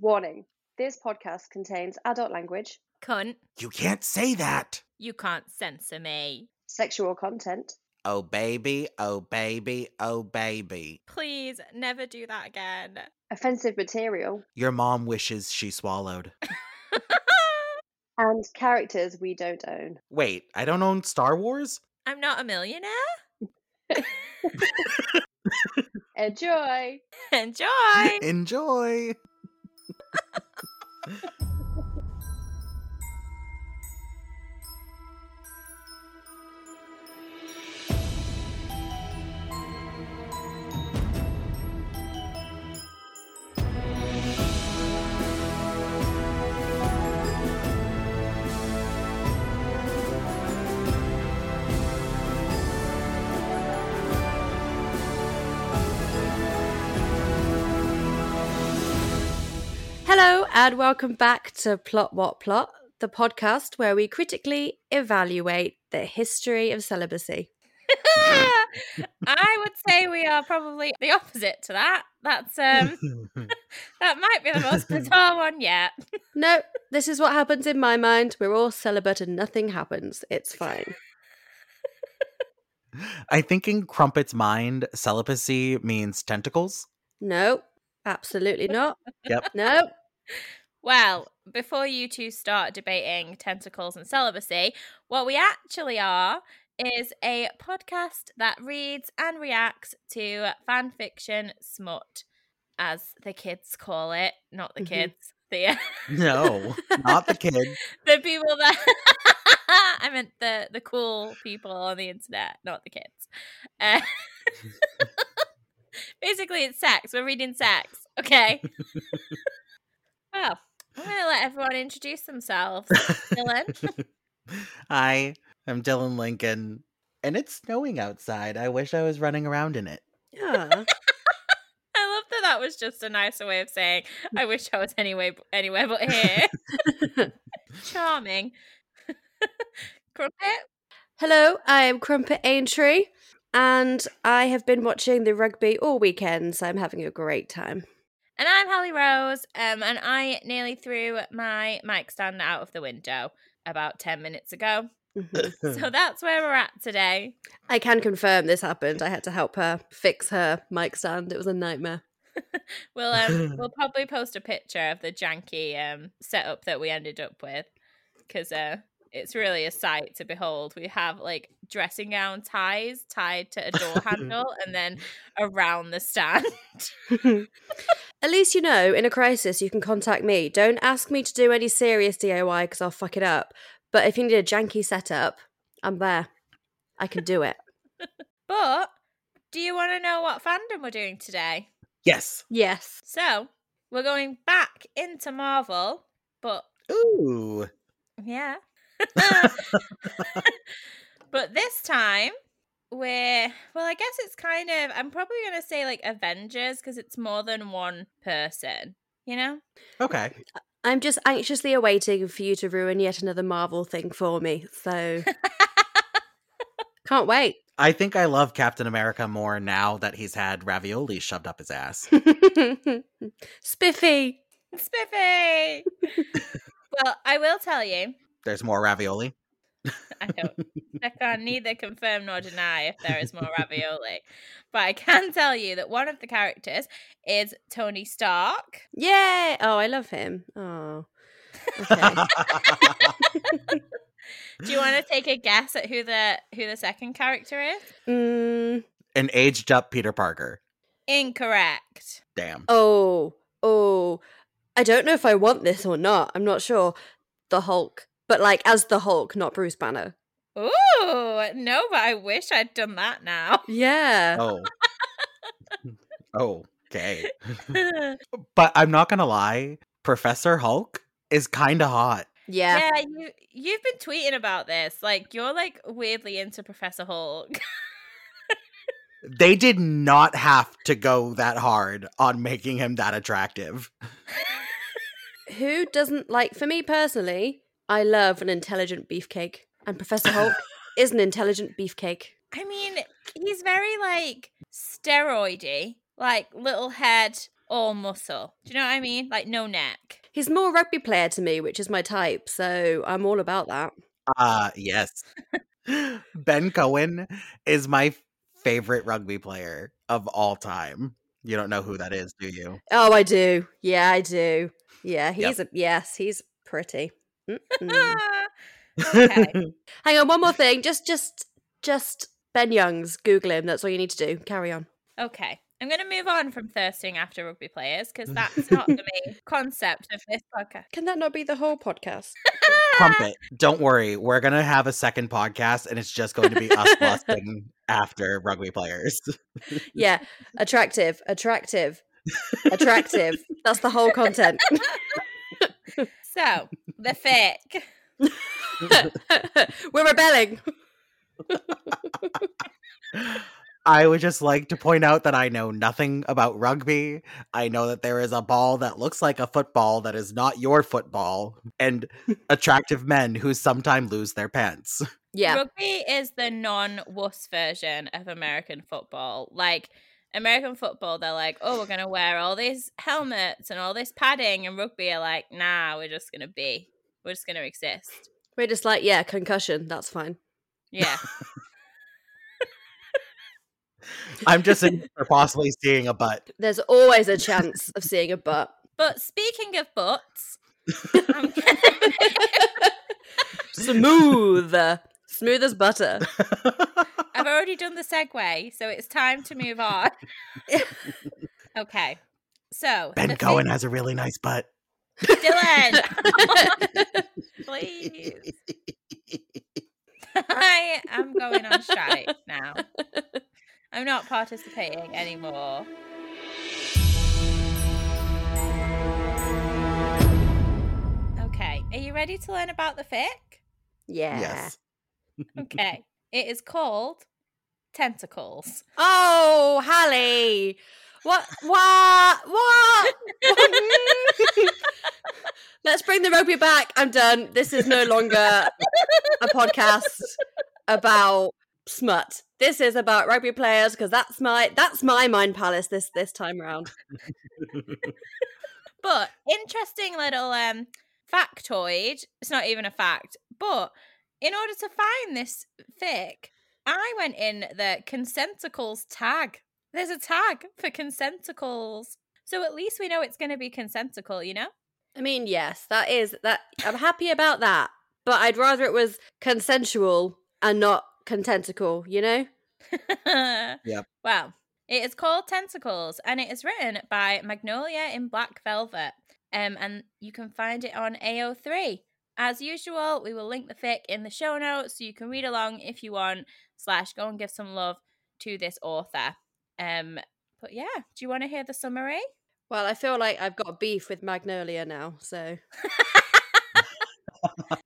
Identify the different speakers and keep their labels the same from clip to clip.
Speaker 1: Warning this podcast contains adult language,
Speaker 2: Cunt.
Speaker 3: You can't say that.
Speaker 2: You can't censor me.
Speaker 1: sexual content,
Speaker 3: Oh, baby. Oh, baby. Oh, baby.
Speaker 2: Please never do that again.
Speaker 1: offensive material,
Speaker 3: Your mom wishes she swallowed.
Speaker 1: and characters we don't own.
Speaker 3: Wait, I don't own Star Wars?
Speaker 2: I'm not a millionaire.
Speaker 1: Enjoy!
Speaker 2: Enjoy.
Speaker 3: Enjoy. Ha ha ha!
Speaker 4: Hello, and welcome back to Plot What Plot, the podcast where we critically evaluate the history of celibacy.
Speaker 2: I would say we are probably the opposite to that. That's um that might be the most bizarre one yet.
Speaker 4: No, this is what happens in my mind. We're all celibate and nothing happens. It's fine.
Speaker 3: I think in Crumpet's mind, celibacy means tentacles.
Speaker 4: No, absolutely not.
Speaker 3: Yep.
Speaker 4: No.
Speaker 2: Well, before you two start debating tentacles and celibacy, what we actually are is a podcast that reads and reacts to fan fiction smut, as the kids call it. Not the
Speaker 4: Mhm.
Speaker 2: kids. The
Speaker 3: No, not the kids.
Speaker 2: the people that I meant the the cool people on the internet, not the kids. Uh, basically, it's sex. We're reading sex. Okay. Well, I'm gonna let everyone introduce themselves. Dylan.
Speaker 3: Hi, I'm Dylan Lincoln, and it's snowing outside. I wish I was running around in it.
Speaker 4: Yeah.
Speaker 2: I love that. That was just a nicer way of saying I mm. wish I was anyway anywhere but here. Charming. Crumpet.
Speaker 4: Hello, I am Crumpet Aintree, and I have been watching the rugby all weekend, so I'm having a great time.
Speaker 2: And I'm Holly Rose, um, and I nearly threw my mic stand out of the window about 10 minutes ago.
Speaker 4: Mhm.
Speaker 2: So that's where we're at today.
Speaker 4: I can confirm this happened. I had to help her fix her mic stand. It was a nightmare.
Speaker 2: We'll um, we'll probably post a picture of the janky um, setup that we ended up with because uh, it's really a sight to behold. We have like dressing gown ties tied to a door handle and then around the stand.
Speaker 4: At least you know, in a crisis, you can contact me. Don't ask me to do any serious DIY because I'll fuck it up. But if you need a janky setup, I'm there. I can do it.
Speaker 2: But do you want to know what fandom we're doing today?
Speaker 3: yes.
Speaker 4: Yes.
Speaker 2: So we're going back into Marvel, but
Speaker 3: Ooh.
Speaker 2: yeah. but this time we're well, I guess it's kind of I'm probably gonna say like Avengers because it's more than one person, you know?
Speaker 3: Okay.
Speaker 4: I'm just anxiously awaiting for you to ruin yet another Marvel thing for me. So can't wait.
Speaker 3: I think I love Captain America more now that he's had ravioli shoved up his ass.
Speaker 4: Spiffy.
Speaker 2: Spiffy. well, I will tell you,
Speaker 3: There's more ravioli.
Speaker 2: I don't I can neither confirm nor deny if there is more ravioli. But I can tell you that one of the characters is Tony Stark.
Speaker 4: Yay! Oh, I love him. Oh. Okay.
Speaker 2: Do you want to take a guess at who the who the second character is?
Speaker 4: mm,
Speaker 3: An aged up Peter Parker.
Speaker 2: Incorrect.
Speaker 3: Damn.
Speaker 4: oh, oh. I don't know if I want this or not. I'm not sure. The Hulk. But like as the Hulk, not Bruce Banner.
Speaker 2: Ooh, no, but I wish I'd done that now.
Speaker 4: Yeah.
Speaker 3: Oh. oh. Okay. But I'm not gonna lie, Professor Hulk is kind of hot.
Speaker 4: Yeah.
Speaker 2: yeah, you you've been tweeting about this. Like you're like weirdly into Professor Hulk.
Speaker 3: They did not have to go that hard on making him that attractive.
Speaker 4: Who doesn't like for me personally, I love an intelligent beefcake. And Professor Hulk is an intelligent beefcake.
Speaker 2: I mean, he's very like steroidy, like little head, all muscle. Do you know what I mean? Like no neck.
Speaker 4: He's more rugby player to me, which is my type, so I'm all about that.
Speaker 3: Uh yes. ben Cohen is my favorite rugby player of all time. You don't know who that is, do you?
Speaker 4: Oh, I do. Yeah, I do. Yeah, he's a yes, he's pretty.
Speaker 2: Okay.
Speaker 4: Hang on, one more thing. Just, just, just Ben Youngs. Google him. That's all you need to do. Carry on.
Speaker 2: Okay. I'm going to move on from thirsting after rugby players because that's not the main concept of this podcast.
Speaker 4: Can that not be the whole podcast?
Speaker 3: Crumpet. Don't worry, we're gonna have a second podcast, and it's just going to be us lusting after rugby players.
Speaker 4: yeah, attractive, attractive, attractive. That's the whole content.
Speaker 2: So, the fic.
Speaker 4: We're rebelling.
Speaker 3: I would just like to point out that I know nothing about rugby. I know that there is a ball that looks like a football that is not your football, and attractive men who sometimes lose their pants.
Speaker 4: Yeah.
Speaker 2: Rugby is the non wuss version of American football. Like, American football, they're like, oh, we're going to wear all these helmets and all this padding. And rugby are like, nah, we're just going to be, we're just going to exist.
Speaker 4: We're just like, yeah, concussion. That's fine.
Speaker 2: Yeah.
Speaker 3: I'm just in for possibly seeing a butt.
Speaker 4: There's always a chance of seeing a butt.
Speaker 2: but speaking of butts, I'm
Speaker 4: Smooth. Smooth as butter.
Speaker 2: I've already done the segue, so it's time to move on. okay. So,
Speaker 3: ben
Speaker 2: the
Speaker 3: Cohen has a really nice butt.
Speaker 2: Dylan, please. I am going on strike now. I'm not participating anymore. Okay, are you ready to learn about the fic?
Speaker 4: Yeah.
Speaker 3: Yes.
Speaker 2: Okay, it is called Tentacles.
Speaker 4: Oh, Hallie. What? What? What? Let's bring the rugby back. I'm done. This is no longer a podcast about smut. This is about rugby players because that's my that's my mind palace this this time round.
Speaker 2: But interesting little um factoid. It's not even a fact, but in order to find this fic, I went in the consenticles tag. There's a tag for consenticles. So at least we know it's going to be consentical, you know?
Speaker 4: I mean, yes, that is that. I'm happy about that, but I'd rather it was consensual and not contentical. You know?
Speaker 2: yeah. Well, it is called Tentacles and it is written by Magnolia in Black Velvet. Um, and you can find it on AO3. As usual, we will link the fic in the show notes so you can read along if you want, slash go and give some love to this author. Um, but yeah, do you want to hear the summary?
Speaker 4: Well, I feel like I've got beef with Magnolia now, so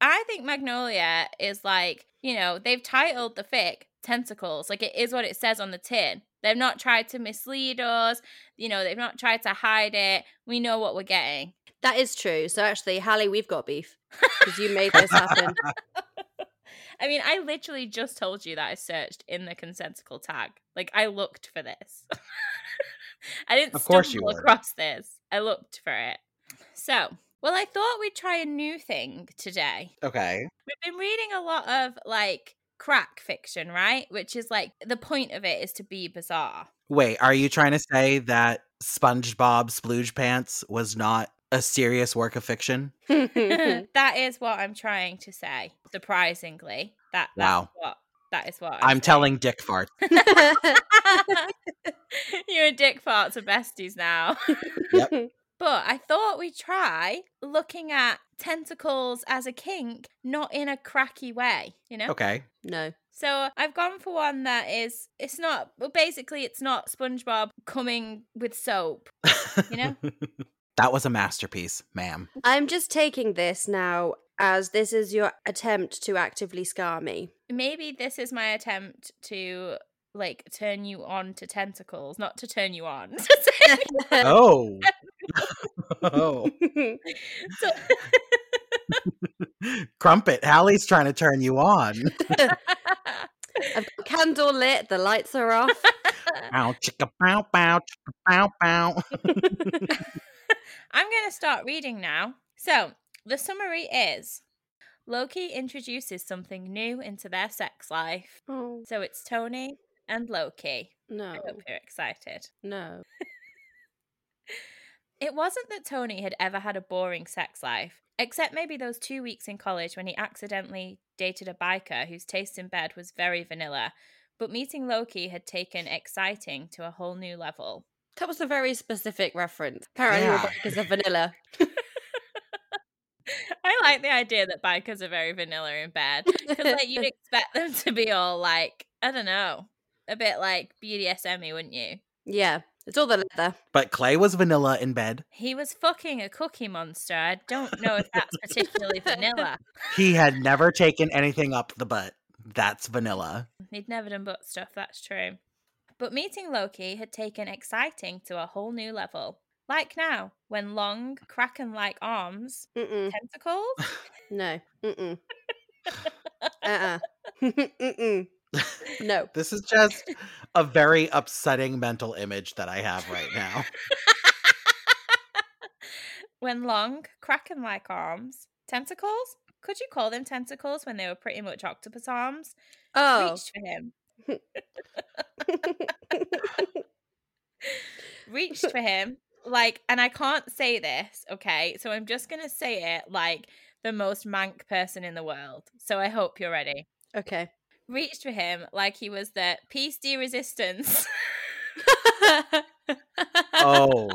Speaker 2: I think Magnolia is like, you know, they've titled the fic Tentacles. Like it is what it says on the tin. They've not tried to mislead us. You know, they've not tried to hide it. We know what we're getting.
Speaker 4: That is true. So actually, Hallie, we've got beef because you made this happen.
Speaker 2: I mean, I literally just told you that I searched in the consensical tag. Like I looked for this. I didn't
Speaker 3: Of course you
Speaker 2: stumble
Speaker 3: would.
Speaker 2: across this. I looked for it. So, well, I thought we'd try a new thing today.
Speaker 3: Okay.
Speaker 2: We've been reading a lot of like crack fiction, right? Which is like the point of it is to be bizarre.
Speaker 3: Wait, are you trying to say that SpongeBob Splooge Pants was not a serious work of fiction?
Speaker 2: that is what I'm trying to say. Surprisingly, that that's
Speaker 3: Wow.
Speaker 2: what that is what I'm,
Speaker 3: I'm telling Dick Fart.
Speaker 2: you and Dick Farts are besties now. Yep. But I thought we'd try looking at tentacles as a kink, not in a cracky way, you know?
Speaker 3: Okay.
Speaker 4: no.
Speaker 2: So I've gone for one that is, it's not, well, basically, it's not SpongeBob coming with soap. You know?
Speaker 3: That was a masterpiece, ma'am.
Speaker 4: I'm just taking this now as this is your attempt to actively scar me.
Speaker 2: Maybe this is my attempt to like turn you on to tentacles, not to turn you on. to turn you-
Speaker 3: Oh. oh.
Speaker 2: so-
Speaker 3: Crumpet, Hallie's trying to turn you on.
Speaker 4: I've candle lit, the lights are off.
Speaker 3: Bow, chicka, bow, bow, chicka, bow, bow.
Speaker 2: I'm going to start reading now. So, the summary is Loki introduces something new into their sex life.
Speaker 4: Oh
Speaker 2: So, it's Tony and Loki. I
Speaker 4: no,
Speaker 2: hope you're excited.
Speaker 4: no.
Speaker 2: It wasn't that Tony had ever had a boring sex life, except maybe those two weeks in college when he accidentally dated a biker whose taste in bed was very vanilla. But meeting Loki had taken exciting to a whole new level.
Speaker 4: That was a very specific reference. Apparently,
Speaker 3: Yeah.
Speaker 4: yeah. because of vanilla.
Speaker 2: I like the idea that bikers are very vanilla in bed because like you'd expect them to be all like I don't know, a bit like BDSM, wouldn't you?
Speaker 4: yeah, it's all the leather.
Speaker 3: But Clay was vanilla in bed.
Speaker 2: He was fucking a cookie monster. I don't know if that's particularly vanilla.
Speaker 3: He had never taken anything up the butt. That's vanilla.
Speaker 2: He'd never done butt stuff, that's true. But meeting Loki had taken exciting to a whole new level. Like now, when long, kraken like arms,
Speaker 4: Mm-mm.
Speaker 2: tentacles,
Speaker 4: No. Mm-mm. uh-uh. Mm-mm. No.
Speaker 3: This is just a very upsetting mental image that I have right now.
Speaker 2: when long, kraken like arms, tentacles? Could you call them tentacles when they were pretty much octopus arms?
Speaker 4: Oh.
Speaker 2: Reached for him. Reached for him. Like, and I can't say this, okay? So I'm just going to say it like the most mank person in the world. So I hope you're ready.
Speaker 4: okay.
Speaker 2: Reached for him like he was the peace de resistance.
Speaker 3: Oh,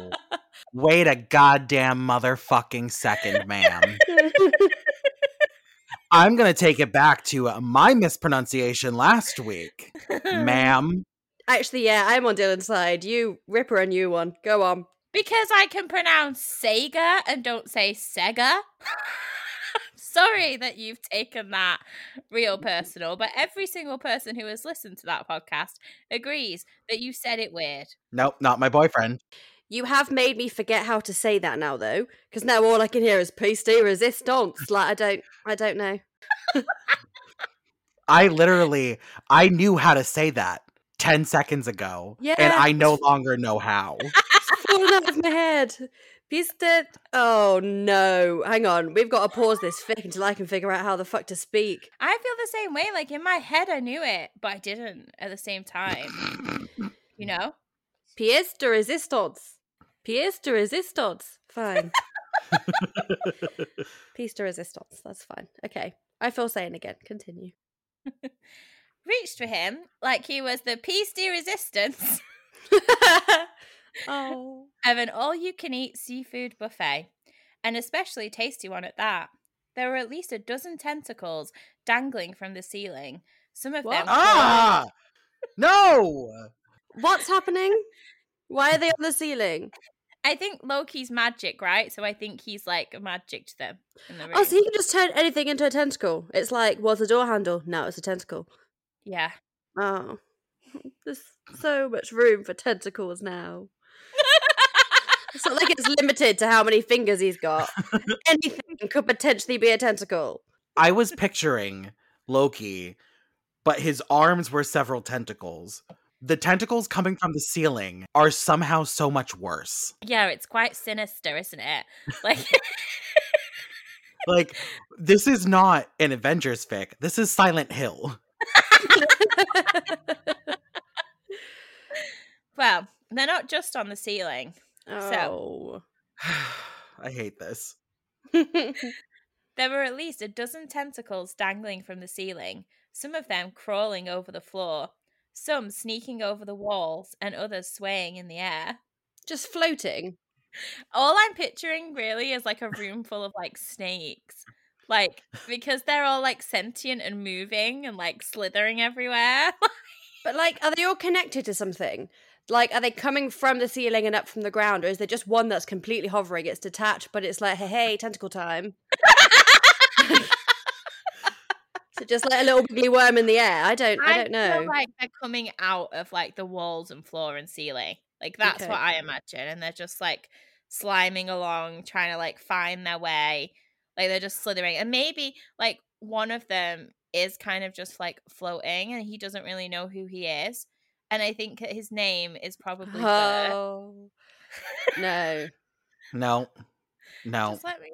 Speaker 3: wait a goddamn motherfucking second, ma'am. I'm going to take it back to uh, my mispronunciation last week. Ma'am.
Speaker 4: Actually, yeah, I'm on Dylan's side. You rip her a new one. Go on.
Speaker 2: Because I can pronounce Sega and don't say Sega. Sorry that you've taken that real personal, but every single person who has listened to that podcast agrees that you said it weird.
Speaker 3: Nope, not my boyfriend.
Speaker 4: You have made me forget how to say that now, though, because now all I can hear is "Peace de resistance." Like I don't, I don't know.
Speaker 3: I literally, I knew how to say that 10 seconds ago. And I no longer know how.
Speaker 4: It's fallen out of my head. Peace de. Oh no! Hang on, we've got to pause this fic until I can figure out how the fuck to speak.
Speaker 2: I feel the same way. Like in my head, I knew it, but I didn't at the same time. You know?
Speaker 4: Pièce de resistance. Pièce de resistance. Fine. Pièce de resistance. That's fine. Okay. I feel sane again. Continue.
Speaker 2: Reached for him like he was the piece de resistance
Speaker 4: oh.
Speaker 2: of an all you can eat seafood buffet, an especially tasty one at that. There were at least a dozen tentacles dangling from the ceiling. Some of
Speaker 4: What?
Speaker 2: them.
Speaker 3: ah! No!
Speaker 4: What's happening? Why are they on the ceiling?
Speaker 2: I think Loki's magic, right? So I think he's like magic to them in the.
Speaker 4: Oh, so you can just turn anything into a tentacle. It's like, what's a door handle? No, it's a tentacle.
Speaker 2: Yeah.
Speaker 4: Oh. There's so much room for tentacles now. It's not like it's limited to how many fingers he's got. Anything could potentially be a tentacle.
Speaker 3: I was picturing Loki, but his arms were several tentacles. The tentacles coming from the ceiling are somehow so much worse.
Speaker 2: Yeah, it's quite sinister, isn't it? Like
Speaker 3: Like, this is not an Avengers fic. This is Silent Hill.
Speaker 2: Well, they're not just on the ceiling.
Speaker 4: oh.
Speaker 3: I hate this.
Speaker 2: There were at least a dozen tentacles dangling from the ceiling, some of them crawling over the floor, some sneaking over the walls, and others swaying in the air.
Speaker 4: Just floating.
Speaker 2: All I'm picturing really is like a room full of like snakes. Like, because they're all like sentient and moving and like slithering everywhere.
Speaker 4: But like, are they all connected to something? Like, are they coming from the ceiling and up from the ground, or is there just one that's completely hovering? It's detached, but it's like, hey, hey, tentacle time. So just like a little wiggly worm in the air. I don't, I, don't know.
Speaker 2: Feel like they're coming out of like the walls and floor and ceiling. Like that's
Speaker 4: Okay.
Speaker 2: what I imagine, and they're just like sliming along, trying to like find their way. Like they're just slithering, and maybe like one of them is kind of just like floating, and he doesn't really know who he is. and I think that his name is probably
Speaker 4: Oh no.
Speaker 3: No. No.
Speaker 2: Just let me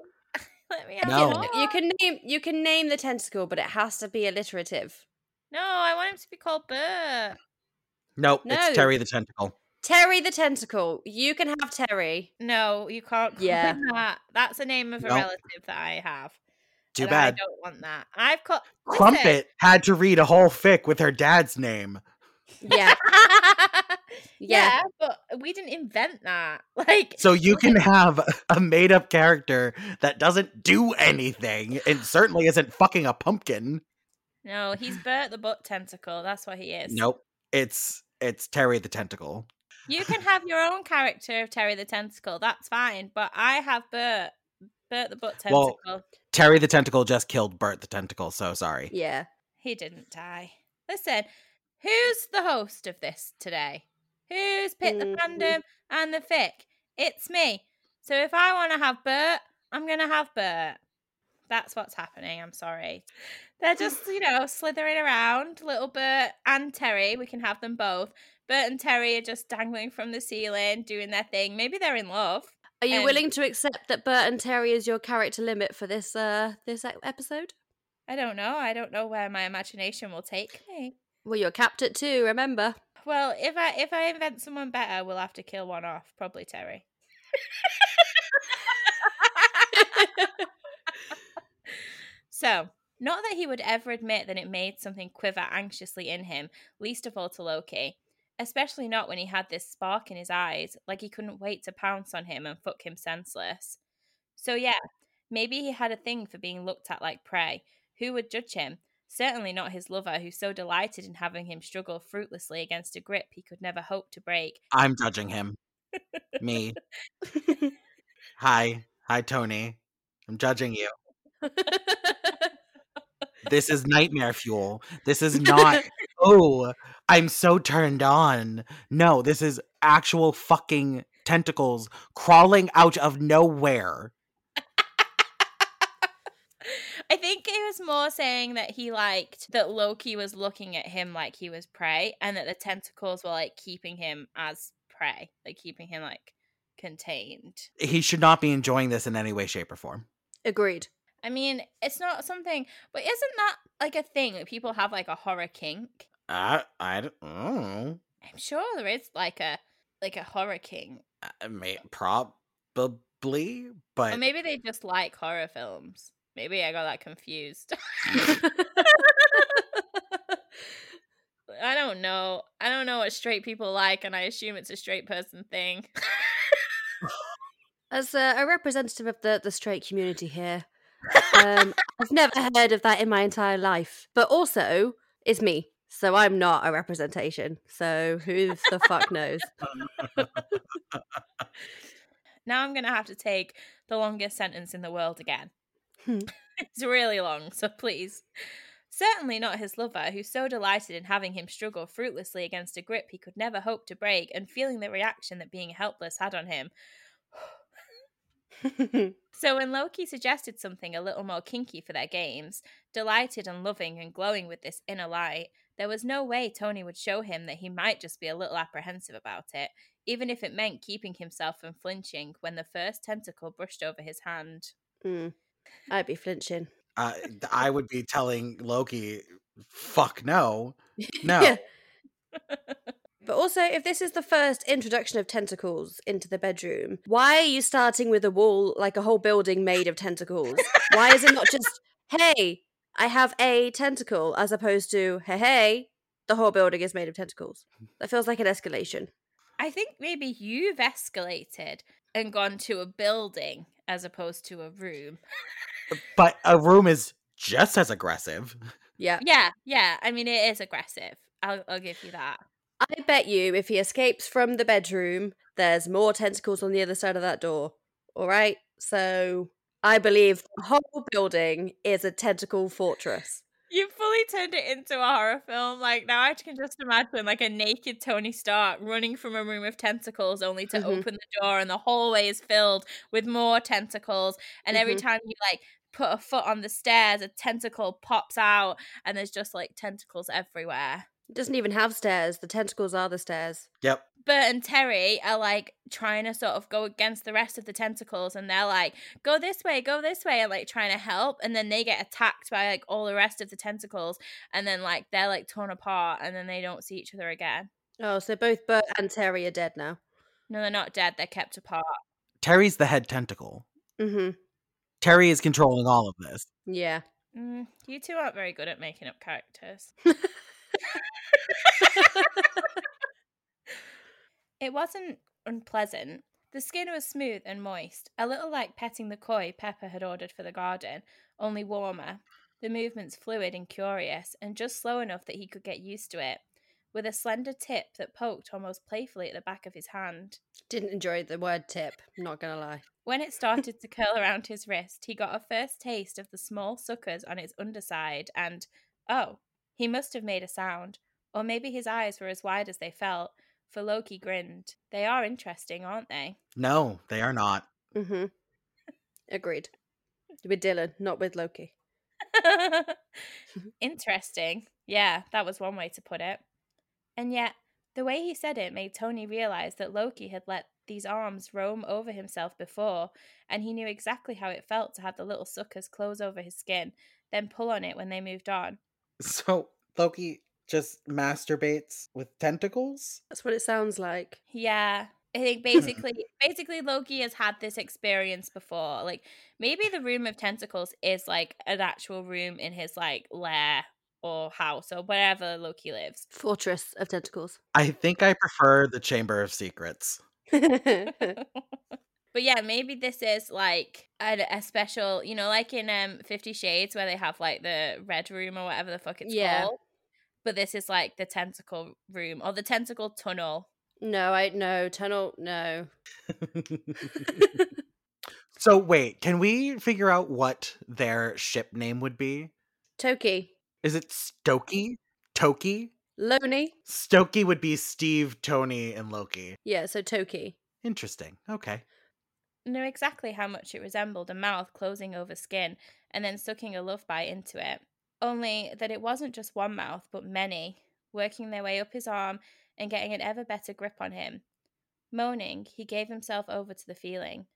Speaker 2: let me have
Speaker 3: No.
Speaker 2: it.
Speaker 4: You can name you can name the tentacle, but it has to be alliterative.
Speaker 2: No, I want him to be called Bert.
Speaker 3: Nope.
Speaker 4: No.
Speaker 3: It's Terry the Tentacle.
Speaker 4: Terry the tentacle. You can have Terry.
Speaker 2: No, you can't call
Speaker 4: Yeah.
Speaker 2: him that. That's a name of a
Speaker 3: Nope.
Speaker 2: relative that I have.
Speaker 3: Too
Speaker 2: bad. I don't want that. I've called
Speaker 3: Crumpet had to read a whole fic with her dad's name.
Speaker 4: Yeah.
Speaker 2: yeah, but we didn't invent that. Like,
Speaker 3: So you can have a made up character that doesn't do anything and certainly isn't fucking a pumpkin.
Speaker 2: no, he's Bert the butt tentacle. That's what he is.
Speaker 3: Nope. It's it's Terry the Tentacle.
Speaker 2: You can have your own character of Terry the Tentacle. That's fine. But I have Bert, Bert the butt tentacle.
Speaker 3: Well- Terry the Tentacle just killed Bert the Tentacle, so sorry.
Speaker 4: Yeah.
Speaker 2: he didn't die. Listen, who's the host of this today? Who's picked the
Speaker 4: Mhm.
Speaker 2: fandom and the fic? It's me. So if I want to have Bert, I'm going to have Bert. That's what's happening. I'm sorry. They're just, you know, slithering around. Little Bert and Terry. We can have them both. Bert and Terry are just dangling from the ceiling, doing their thing. Maybe they're in love.
Speaker 4: Are you
Speaker 2: Um,
Speaker 4: willing to accept that Bert and Terry is your character limit for this uh this e- episode?
Speaker 2: I don't know. I don't know where my imagination will take me.
Speaker 4: Well, you're capped at two. Remember.
Speaker 2: Well, if I if I invent someone better, we'll have to kill one off. Probably Terry. so, not that he would ever admit that it made something quiver anxiously in him, least of all to Loki. Especially not when he had this spark in his eyes, like he couldn't wait to pounce on him and fuck him senseless. So, yeah, maybe he had a thing for being looked at like prey. Who would judge him? Certainly not his lover, who so delighted in having him struggle fruitlessly against a grip he could never hope to break.
Speaker 3: I'm judging him. Me. Hi. Hi, Tony. I'm judging you. This is nightmare fuel. This is not, oh, I'm so turned on. No, this is actual fucking tentacles crawling out of nowhere.
Speaker 2: I think it was more saying that he liked that Loki was looking at him like he was prey, and that the tentacles were like keeping him as prey, like keeping him like contained.
Speaker 3: He should not be enjoying this in any way, shape, or form.
Speaker 4: Agreed.
Speaker 2: I mean, it's not something, but isn't that like a thing that people have like a horror kink?
Speaker 3: I, I don't know. Mm.
Speaker 2: I'm sure there is like a like a horror kink,
Speaker 3: I may, probably, but
Speaker 2: or maybe they just like horror films. Maybe I got that confused. I don't know. I don't know what straight people like, and I assume it's a straight person thing.
Speaker 4: As a, a representative of the the straight community here, um, I've never heard of that in my entire life. But also, it's me, so I'm not a representation. So who the fuck knows?
Speaker 2: now I'm gonna have to take the longest sentence in the world again.
Speaker 4: Hmm.
Speaker 2: it's really long, so please. Certainly not his lover, who so delighted in having him struggle fruitlessly against a grip he could never hope to break, and feeling the reaction that being helpless had on him. So when Loki suggested something a little more kinky for their games, delighted and loving and glowing with this inner light, there was no way Tony would show him that he might just be a little apprehensive about it, even if it meant keeping himself from flinching when the first tentacle brushed over his hand.
Speaker 4: Mm, I'd be flinching.
Speaker 3: uh, I would be telling Loki, fuck no. No.
Speaker 4: But also, if this is the first introduction of tentacles into the bedroom, why are you starting with a wall like a whole building made of tentacles? why is it not just, hey, I have a tentacle, as opposed to, hey, hey, the whole building is made of tentacles? That feels like an escalation.
Speaker 2: I think maybe you've escalated and gone to a building as opposed to a room.
Speaker 3: But a room is just as aggressive.
Speaker 4: Yeah.
Speaker 2: Yeah, yeah. I mean, it is aggressive. I'll, I'll give you that.
Speaker 4: I bet you if he escapes from the bedroom, there's more tentacles on the other side of that door. All right? So I believe the whole building is a tentacle fortress.
Speaker 2: You fully turned it into a horror film. Like now, I can just imagine like a naked Tony Stark running from a room of tentacles, only to
Speaker 4: Mhm.
Speaker 2: open the door, and the hallway is filled with more tentacles. And every
Speaker 4: Mhm.
Speaker 2: time you like put a foot on the stairs, a tentacle pops out, and there's just like tentacles everywhere.
Speaker 4: It doesn't even have stairs. The tentacles are the stairs.
Speaker 3: Yep.
Speaker 2: Bert and Terry are like trying to sort of go against the rest of the tentacles and they're like, go this way, go this way, and like trying to help. And then they get attacked by like all the rest of the tentacles. And then like they're like torn apart and then they don't see each other again.
Speaker 4: Oh, so both Bert and Terry are dead now.
Speaker 2: No, they're not dead. They're kept apart.
Speaker 3: Terry's the head tentacle.
Speaker 4: Mm-hmm.
Speaker 3: Terry is controlling all of this.
Speaker 4: Yeah.
Speaker 2: Mm, you two aren't very good at making up characters. It wasn't unpleasant. The skin was smooth and moist, a little like petting the koi Pepper had ordered for the garden, only warmer. The movements fluid and curious, and just slow enough that he could get used to it, with a slender tip that poked almost playfully at the back of his hand.
Speaker 4: Didn't enjoy the word tip, not gonna lie.
Speaker 2: When it started to curl around his wrist, he got a first taste of the small suckers on its underside, and oh, he must have made a sound, or maybe his eyes were as wide as they felt, for Loki grinned. They are interesting, aren't they?
Speaker 3: No, they are not.
Speaker 4: Mm-hmm. Agreed. With Dylan, not with Loki.
Speaker 2: interesting. Yeah, that was one way to put it. And yet, the way he said it made Tony realize that Loki had let these arms roam over himself before, and he knew exactly how it felt to have the little suckers close over his skin, then pull on it when they moved on.
Speaker 3: So Loki just masturbates with tentacles?
Speaker 4: That's what it sounds like.
Speaker 2: Yeah. I think basically basically Loki has had this experience before. Like maybe the room of tentacles is like an actual room in his like lair or house or wherever Loki lives.
Speaker 4: Fortress of tentacles.
Speaker 3: I think I prefer the Chamber of Secrets.
Speaker 2: But yeah, maybe this is like a, a special, you know, like in um Fifty Shades where they have like the red room or whatever the fuck it's
Speaker 4: Yeah.
Speaker 2: called. But this is like the tentacle room or the tentacle tunnel.
Speaker 4: no, I no tunnel. No.
Speaker 3: so wait, can we figure out what their ship name would be?
Speaker 4: Toki.
Speaker 3: Is it Stokey? Toki?
Speaker 4: Loney.
Speaker 3: Stokey would be Steve, Tony, and Loki.
Speaker 4: Yeah, so Toki.
Speaker 3: Interesting. Okay.
Speaker 2: Know exactly how much it resembled a mouth closing over skin and then sucking a love bite into it. Only that it wasn't just one mouth, but many, working their way up his arm and getting an ever better grip on him. Moaning, he gave himself over to the feeling.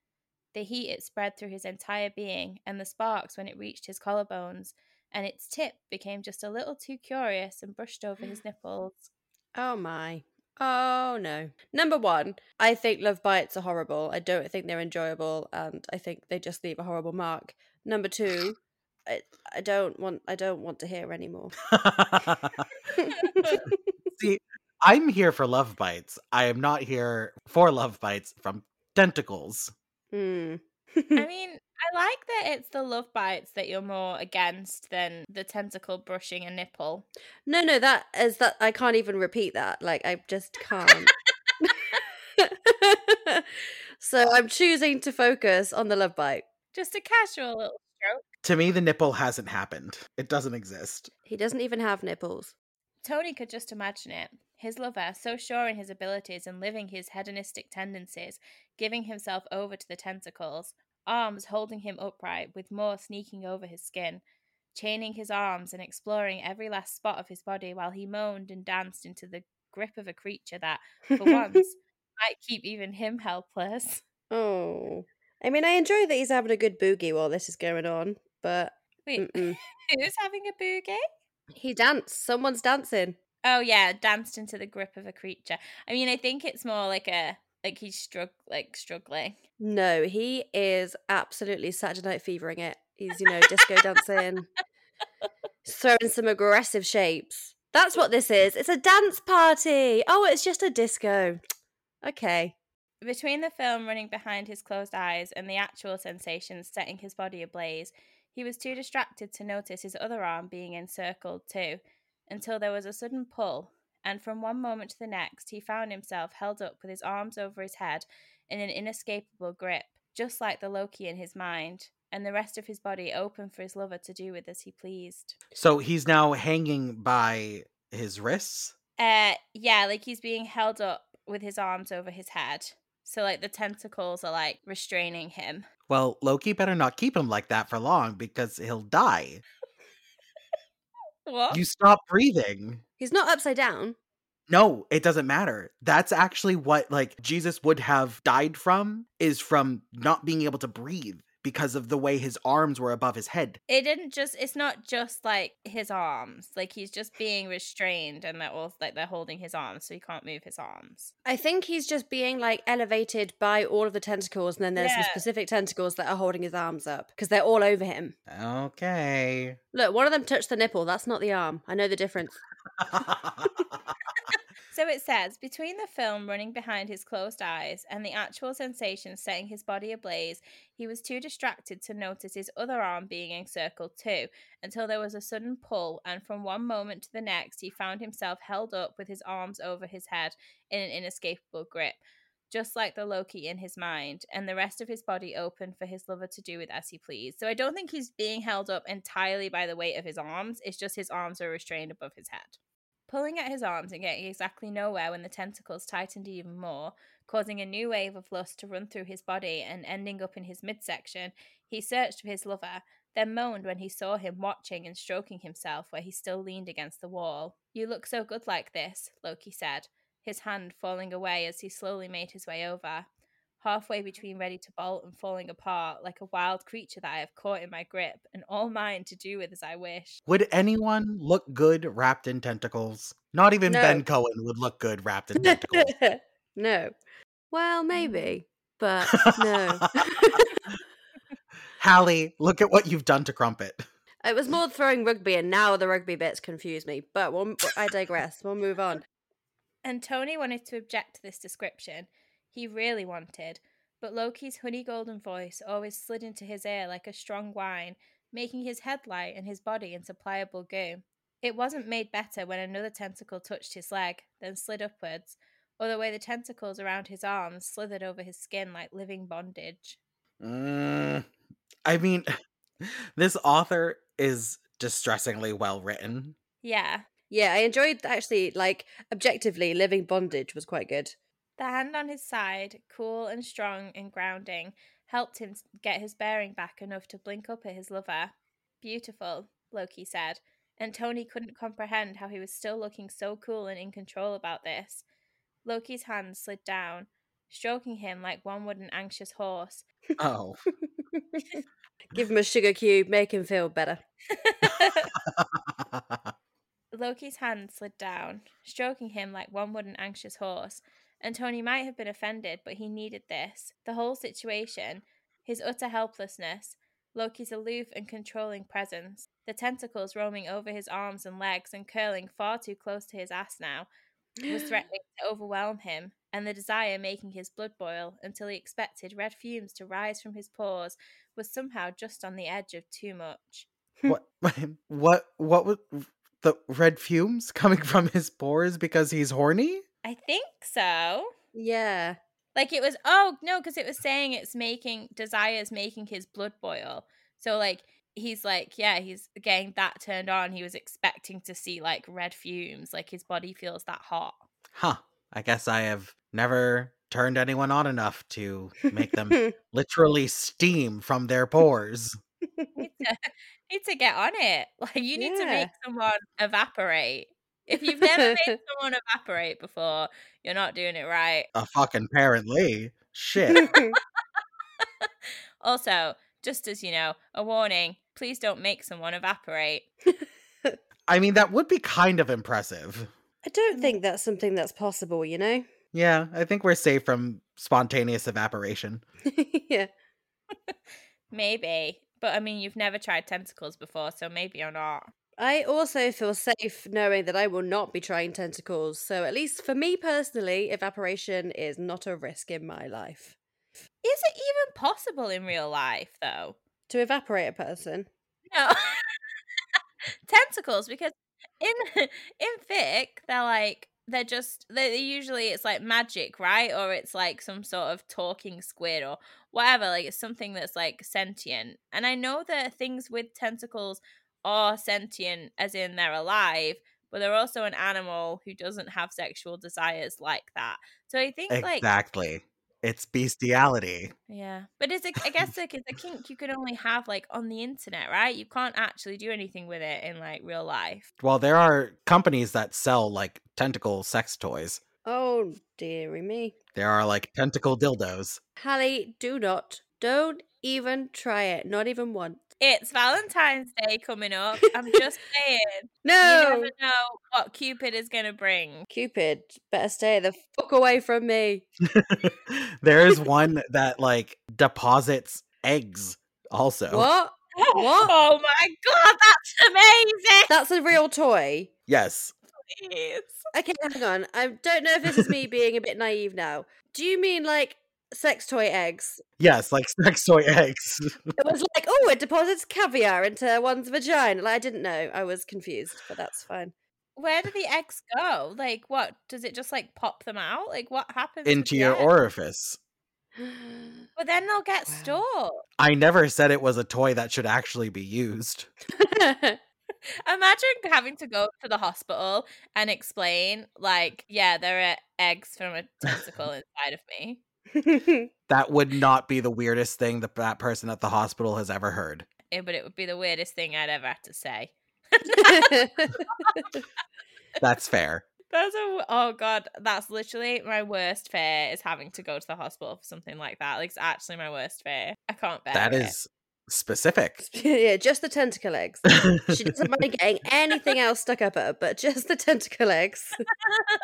Speaker 2: The heat it spread through his entire being, and the sparks when it reached his collarbones, and its tip became just a little too curious and brushed over his nipples.
Speaker 4: Oh my. Oh no. Number one, I think love bites are horrible. I don't think they're enjoyable, and I think they just leave a horrible mark. Number two, I, I don't want I don't want to hear anymore.
Speaker 3: See, I'm here for love bites. I am not here for love bites from tentacles.
Speaker 4: Hmm.
Speaker 2: I mean, I like that it's the love bites that you're more against than the tentacle brushing a nipple.
Speaker 4: No, no, that is that I can't even repeat that. Like I just can't. so I'm choosing to focus on the love bite.
Speaker 2: Just a casual little stroke.
Speaker 3: To me, the nipple hasn't happened. It doesn't exist.
Speaker 4: He doesn't even have nipples.
Speaker 2: Tony could just imagine it. His lover, so sure in his abilities and living his hedonistic tendencies, giving himself over to the tentacles, arms holding him upright, with more sneaking over his skin, chaining his arms and exploring every last spot of his body while he moaned and danced into the grip of a creature that, for once, might keep even him helpless.
Speaker 4: Oh. I mean, I enjoy that he's having a good boogie while this is going on, but
Speaker 2: Wait,
Speaker 4: mm-mm.
Speaker 2: who's having a boogie?
Speaker 4: he danced. Someone's dancing.
Speaker 2: Oh yeah, danced into the grip of a creature. I mean, I think it's more like a like he's strugg like struggling.
Speaker 4: No, he is absolutely Saturday Night Fevering it. He's, you know, disco dancing, throwing some aggressive shapes. That's what this is. It's a dance party. Oh, it's just a disco. Okay.
Speaker 2: Between the film running behind his closed eyes and the actual sensations setting his body ablaze, he was too distracted to notice his other arm being encircled too, until there was a sudden pull, and from one moment to the next he found himself held up with his arms over his head in an inescapable grip, just like the Loki in his mind, and the rest of his body open for his lover to do with as he pleased.
Speaker 3: So he's now hanging by his wrists.
Speaker 2: Uh yeah, like he's being held up with his arms over his head. So like the tentacles are like restraining him.
Speaker 3: Well, Loki better not keep him like that for long because he'll die.
Speaker 2: What?
Speaker 3: You stop breathing.
Speaker 4: He's not upside down.
Speaker 3: No, it doesn't matter. That's actually what like Jesus would have died from is from not being able to breathe because of the way his arms were above his head.
Speaker 2: It didn't just. It's not just like his arms. Like he's just being restrained, and they're all like they're holding his arms, so he can't move his arms.
Speaker 4: I think he's just being like elevated by all of the tentacles, and then there's some specific tentacles that are holding his arms up because they're all over him.
Speaker 3: Okay.
Speaker 4: Look, one of them touched the nipple. That's not the arm. I know the difference.
Speaker 2: So it says between the film running behind his closed eyes and the actual sensation setting his body ablaze, he was too distracted to notice his other arm being encircled too, until there was a sudden pull, and from one moment to the next, he found himself held up with his arms over his head in an inescapable grip, just like the Loki in his mind, and the rest of his body open for his lover to do with as he pleased. So I don't think he's being held up entirely by the weight of his arms, it's just his arms are restrained above his head. Pulling at his arms and getting exactly nowhere when the tentacles tightened even more, causing a new wave of lust to run through his body and ending up in his midsection, he searched for his lover, then moaned when he saw him watching and stroking himself where he still leaned against the wall. You look so good like this, Loki said, his hand falling away as he slowly made his way over. Halfway between ready to bolt and falling apart, like a wild creature that I have caught in my grip, and all mine to do with as I wish.
Speaker 3: Would anyone look good wrapped in tentacles? Not even
Speaker 4: No.
Speaker 3: Ben Cohen would look good wrapped in tentacles.
Speaker 4: no. Well, maybe, but no.
Speaker 3: Hallie, look at what you've done to Crumpet.
Speaker 4: it was more throwing rugby, and now the rugby bits confuse me. But we'll, I digress. We'll move on.
Speaker 2: And Tony wanted to object to this description. He really wanted. But Loki's honey golden voice always slid into his ear like a strong wine, making his head light and his body into pliable goo. It wasn't made better when another tentacle touched his leg, then slid upwards, or the way the tentacles around his arms slithered over his skin like living bondage.
Speaker 3: Mm, I mean, this author is distressingly well written.
Speaker 2: Yeah.
Speaker 4: Yeah, I enjoyed actually, like, objectively, living bondage was quite good.
Speaker 2: The hand on his side, cool and strong and grounding, helped him get his bearing back enough to blink up at his lover. Beautiful, Loki said, and Tony couldn't comprehend how he was still looking so cool and in control about this. Loki's hand slid down, stroking him like one would an anxious horse.
Speaker 3: Oh.
Speaker 4: Give him a sugar cube, make him feel better.
Speaker 2: Loki's hand slid down, stroking him like one would an anxious horse, and Tony might have been offended, but he needed this. The whole situation, his utter helplessness, Loki's aloof and controlling presence, the tentacles roaming over his arms and legs and curling far too close to his ass now, was threatening to overwhelm him, and the desire making his blood boil until he expected red fumes to rise from his pores was somehow just on the edge of too much.
Speaker 3: what what what was the red fumes coming from his pores because he's horny?
Speaker 2: I think so.
Speaker 4: Yeah.
Speaker 2: Like it was oh no, because it was saying it's making desires making his blood boil. So like he's like, yeah, he's getting that turned on. He was expecting to see like red fumes, like his body feels that hot.
Speaker 3: Huh. I guess I have never turned anyone on enough to make them literally steam from their pores.
Speaker 2: need, to, need to get on it. Like you need to make someone evaporate. If you've never made someone evaporate before, you're not doing it right.
Speaker 3: A fucking apparently. Shit.
Speaker 2: Also, just as you know, a warning, please don't make someone evaporate.
Speaker 3: I mean, that would be kind of impressive.
Speaker 4: I don't mm. think that's something that's possible, you know?
Speaker 3: Yeah, I think we're safe from spontaneous evaporation.
Speaker 4: yeah.
Speaker 2: Maybe. But I mean, you've never tried tentacles before, so maybe you're not.
Speaker 4: I also feel safe knowing that I will not be trying tentacles. So, at least for me personally, evaporation is not a risk in my life.
Speaker 2: Is it even possible in real life, though?
Speaker 4: To evaporate a person.
Speaker 2: No. Tentacles, because in in fic, they're like they're just they usually it's like magic, right? Or it's like some sort of talking squid or whatever. Like it's something that's like sentient. And I know that things with tentacles are sentient, as in they're alive, but they're also an animal who doesn't have sexual desires like that. So I think like
Speaker 3: Exactly. It's bestiality.
Speaker 2: Yeah, but it's a, I guess like it's a kink you can only have like on the internet, right? You can't actually do anything with it in like real life.
Speaker 3: Well, there are companies that sell like tentacle sex toys.
Speaker 4: oh, dearie me.
Speaker 3: There are like tentacle dildos.
Speaker 4: Hallie, do not. Don't even try it. Not even once.
Speaker 2: It's Valentine's Day coming up. I'm just saying. no. You
Speaker 4: No!
Speaker 2: never know what Cupid is gonna bring.
Speaker 4: Cupid, better stay the fuck away from me.
Speaker 3: there is one that like deposits eggs also.
Speaker 4: What? What?
Speaker 2: Oh my god, that's amazing!
Speaker 4: That's a real toy.
Speaker 3: Yes.
Speaker 2: Please.
Speaker 4: Okay, hang on. I don't know if this is me being a bit naive now. Do you mean like sex toy eggs?
Speaker 3: Yes, like sex toy eggs.
Speaker 4: It was like, oh, it deposits caviar into one's vagina. Like, I didn't know. I was confused, but that's fine.
Speaker 2: Where do the eggs go? Like, what does it just like pop them out? Like, what happens
Speaker 3: into your
Speaker 2: eggs?
Speaker 3: orifice.
Speaker 2: But then they'll get
Speaker 4: Wow.
Speaker 2: stored.
Speaker 3: I never said it was a toy that should actually be used.
Speaker 2: Imagine having to go to the hospital and explain, like, yeah, there are eggs from a tentacle inside of me.
Speaker 3: That would not be the weirdest thing that that person at the hospital has ever heard.
Speaker 2: Yeah, But it would be the weirdest thing I'd ever had to say.
Speaker 3: That's fair.
Speaker 2: That's a oh god, that's literally my worst fear is having to go to the hospital for something like that. Like it's actually my worst fear. I can't bear
Speaker 3: That
Speaker 2: it.
Speaker 3: is specific.
Speaker 4: yeah, just the tentacle eggs. She doesn't mind getting anything else stuck up her, but just the tentacle eggs.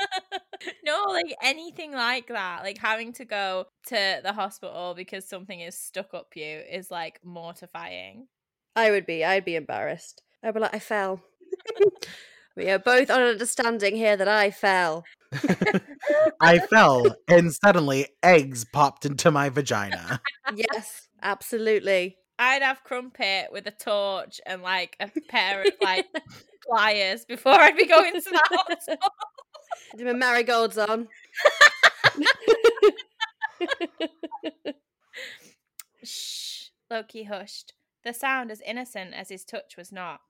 Speaker 2: no, like anything like that, like having to go to the hospital because something is stuck up you is like mortifying.
Speaker 4: I would be. I'd be embarrassed. I'd be like, I fell. we are both on understanding here that I fell.
Speaker 3: I fell and suddenly eggs popped into my vagina.
Speaker 4: Yes, absolutely.
Speaker 2: I'd have crumpet with a torch and like a pair of like pliers before I'd be going to the hospital.
Speaker 4: Do my marigolds on.
Speaker 2: Shh, Loki hushed. The sound as innocent as his touch was not.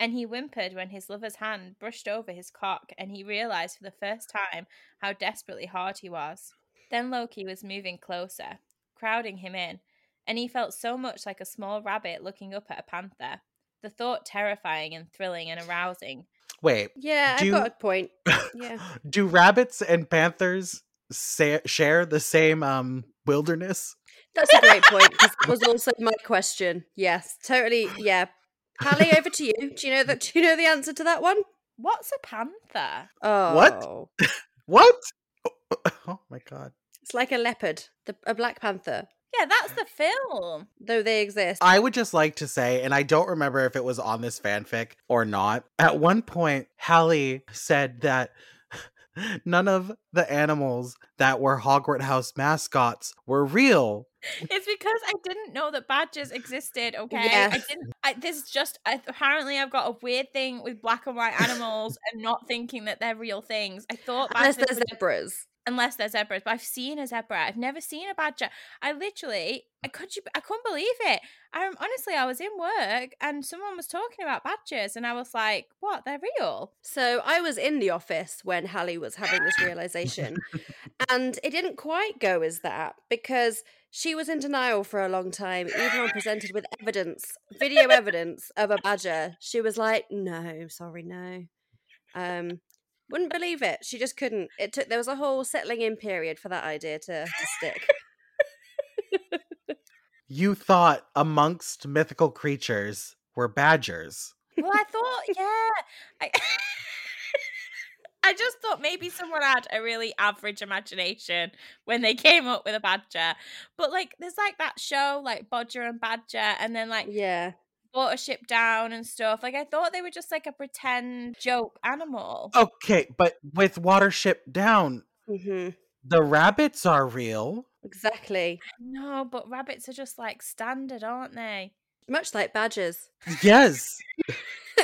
Speaker 2: And he whimpered when his lover's hand brushed over his cock and he realized for the first time how desperately hard he was. Then Loki was moving closer, crowding him in, and he felt so much like a small rabbit looking up at a panther. The thought terrifying and thrilling and arousing.
Speaker 3: Wait,
Speaker 4: Yeah,
Speaker 3: Do
Speaker 4: I've got a point. Yeah.
Speaker 3: do rabbits and panthers sa- share the same um wilderness?
Speaker 4: That's a great point because that was also my question. Yes, totally. Yeah. Hallie, over to you. Do you know that? Do you know the answer to that one?
Speaker 2: What's a panther?
Speaker 4: Oh,
Speaker 3: What? What? Oh my god.
Speaker 4: It's like a leopard, the, a black panther,
Speaker 2: Yeah, that's the film.
Speaker 4: though they exist.
Speaker 3: I would just like to say, and I don't remember if it was on this fanfic or not. At one point, Hallie said that none of the animals that were Hogwarts House mascots were real.
Speaker 2: It's because I didn't know that badgers existed. Okay, I didn't. I, this is just I, apparently I've got a weird thing with black and white animals and not thinking that they're real things. I thought
Speaker 4: Unless
Speaker 2: badgers
Speaker 4: there's
Speaker 2: were
Speaker 4: zebras.
Speaker 2: Unless they're zebras. But I've seen a zebra. I've never seen a badger. I literally, I could you, I couldn't believe it. I honestly, I was in work and someone was talking about badgers, and I was like, "What? They're real?"
Speaker 4: So I was in the office when Hallie was having this realization, and it didn't quite go as that because she was in denial for a long time. Even when presented with evidence, video evidence of a badger, she was like, "No, sorry, no." Um, wouldn't believe it. She just couldn't. It took. There was a whole settling in period for that idea to, to stick.
Speaker 3: You thought amongst mythical creatures were badgers.
Speaker 2: Well, I thought, yeah. I, I just thought maybe someone had a really average imagination when they came up with a badger. But like, there's like that show, like Bodger and Badger, and then like
Speaker 4: yeah.
Speaker 2: Watership Down and stuff. Like, I thought they were just like a pretend joke animal.
Speaker 3: Okay, but with Watership Down,
Speaker 4: hmm
Speaker 3: the rabbits are real.
Speaker 4: Exactly.
Speaker 2: No, but rabbits are just like standard, aren't they?
Speaker 4: Much like badgers.
Speaker 3: Yes.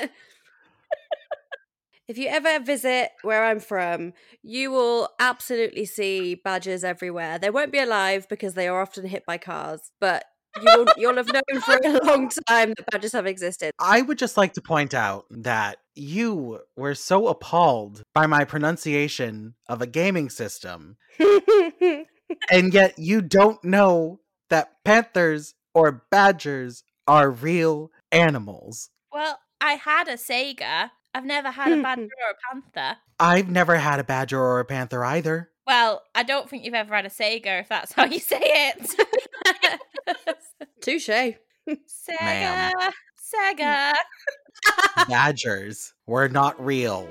Speaker 4: If you ever visit where I'm from, you will absolutely see badgers everywhere. They won't be alive because they are often hit by cars, but you will, you'll have known for a long time that badgers have existed.
Speaker 3: I would just like to point out that you were so appalled by my pronunciation of a gaming system and yet you don't know that panthers or badgers are real animals.
Speaker 2: Well, I had a Sega. I've never had a badger or a panther.
Speaker 3: I've never had a badger or a panther either.
Speaker 2: Well, I don't think you've ever had a Sega, if that's how you say it.
Speaker 4: Touche.
Speaker 2: Sega,
Speaker 3: Ma'am.
Speaker 2: Sega.
Speaker 3: Badgers were not real.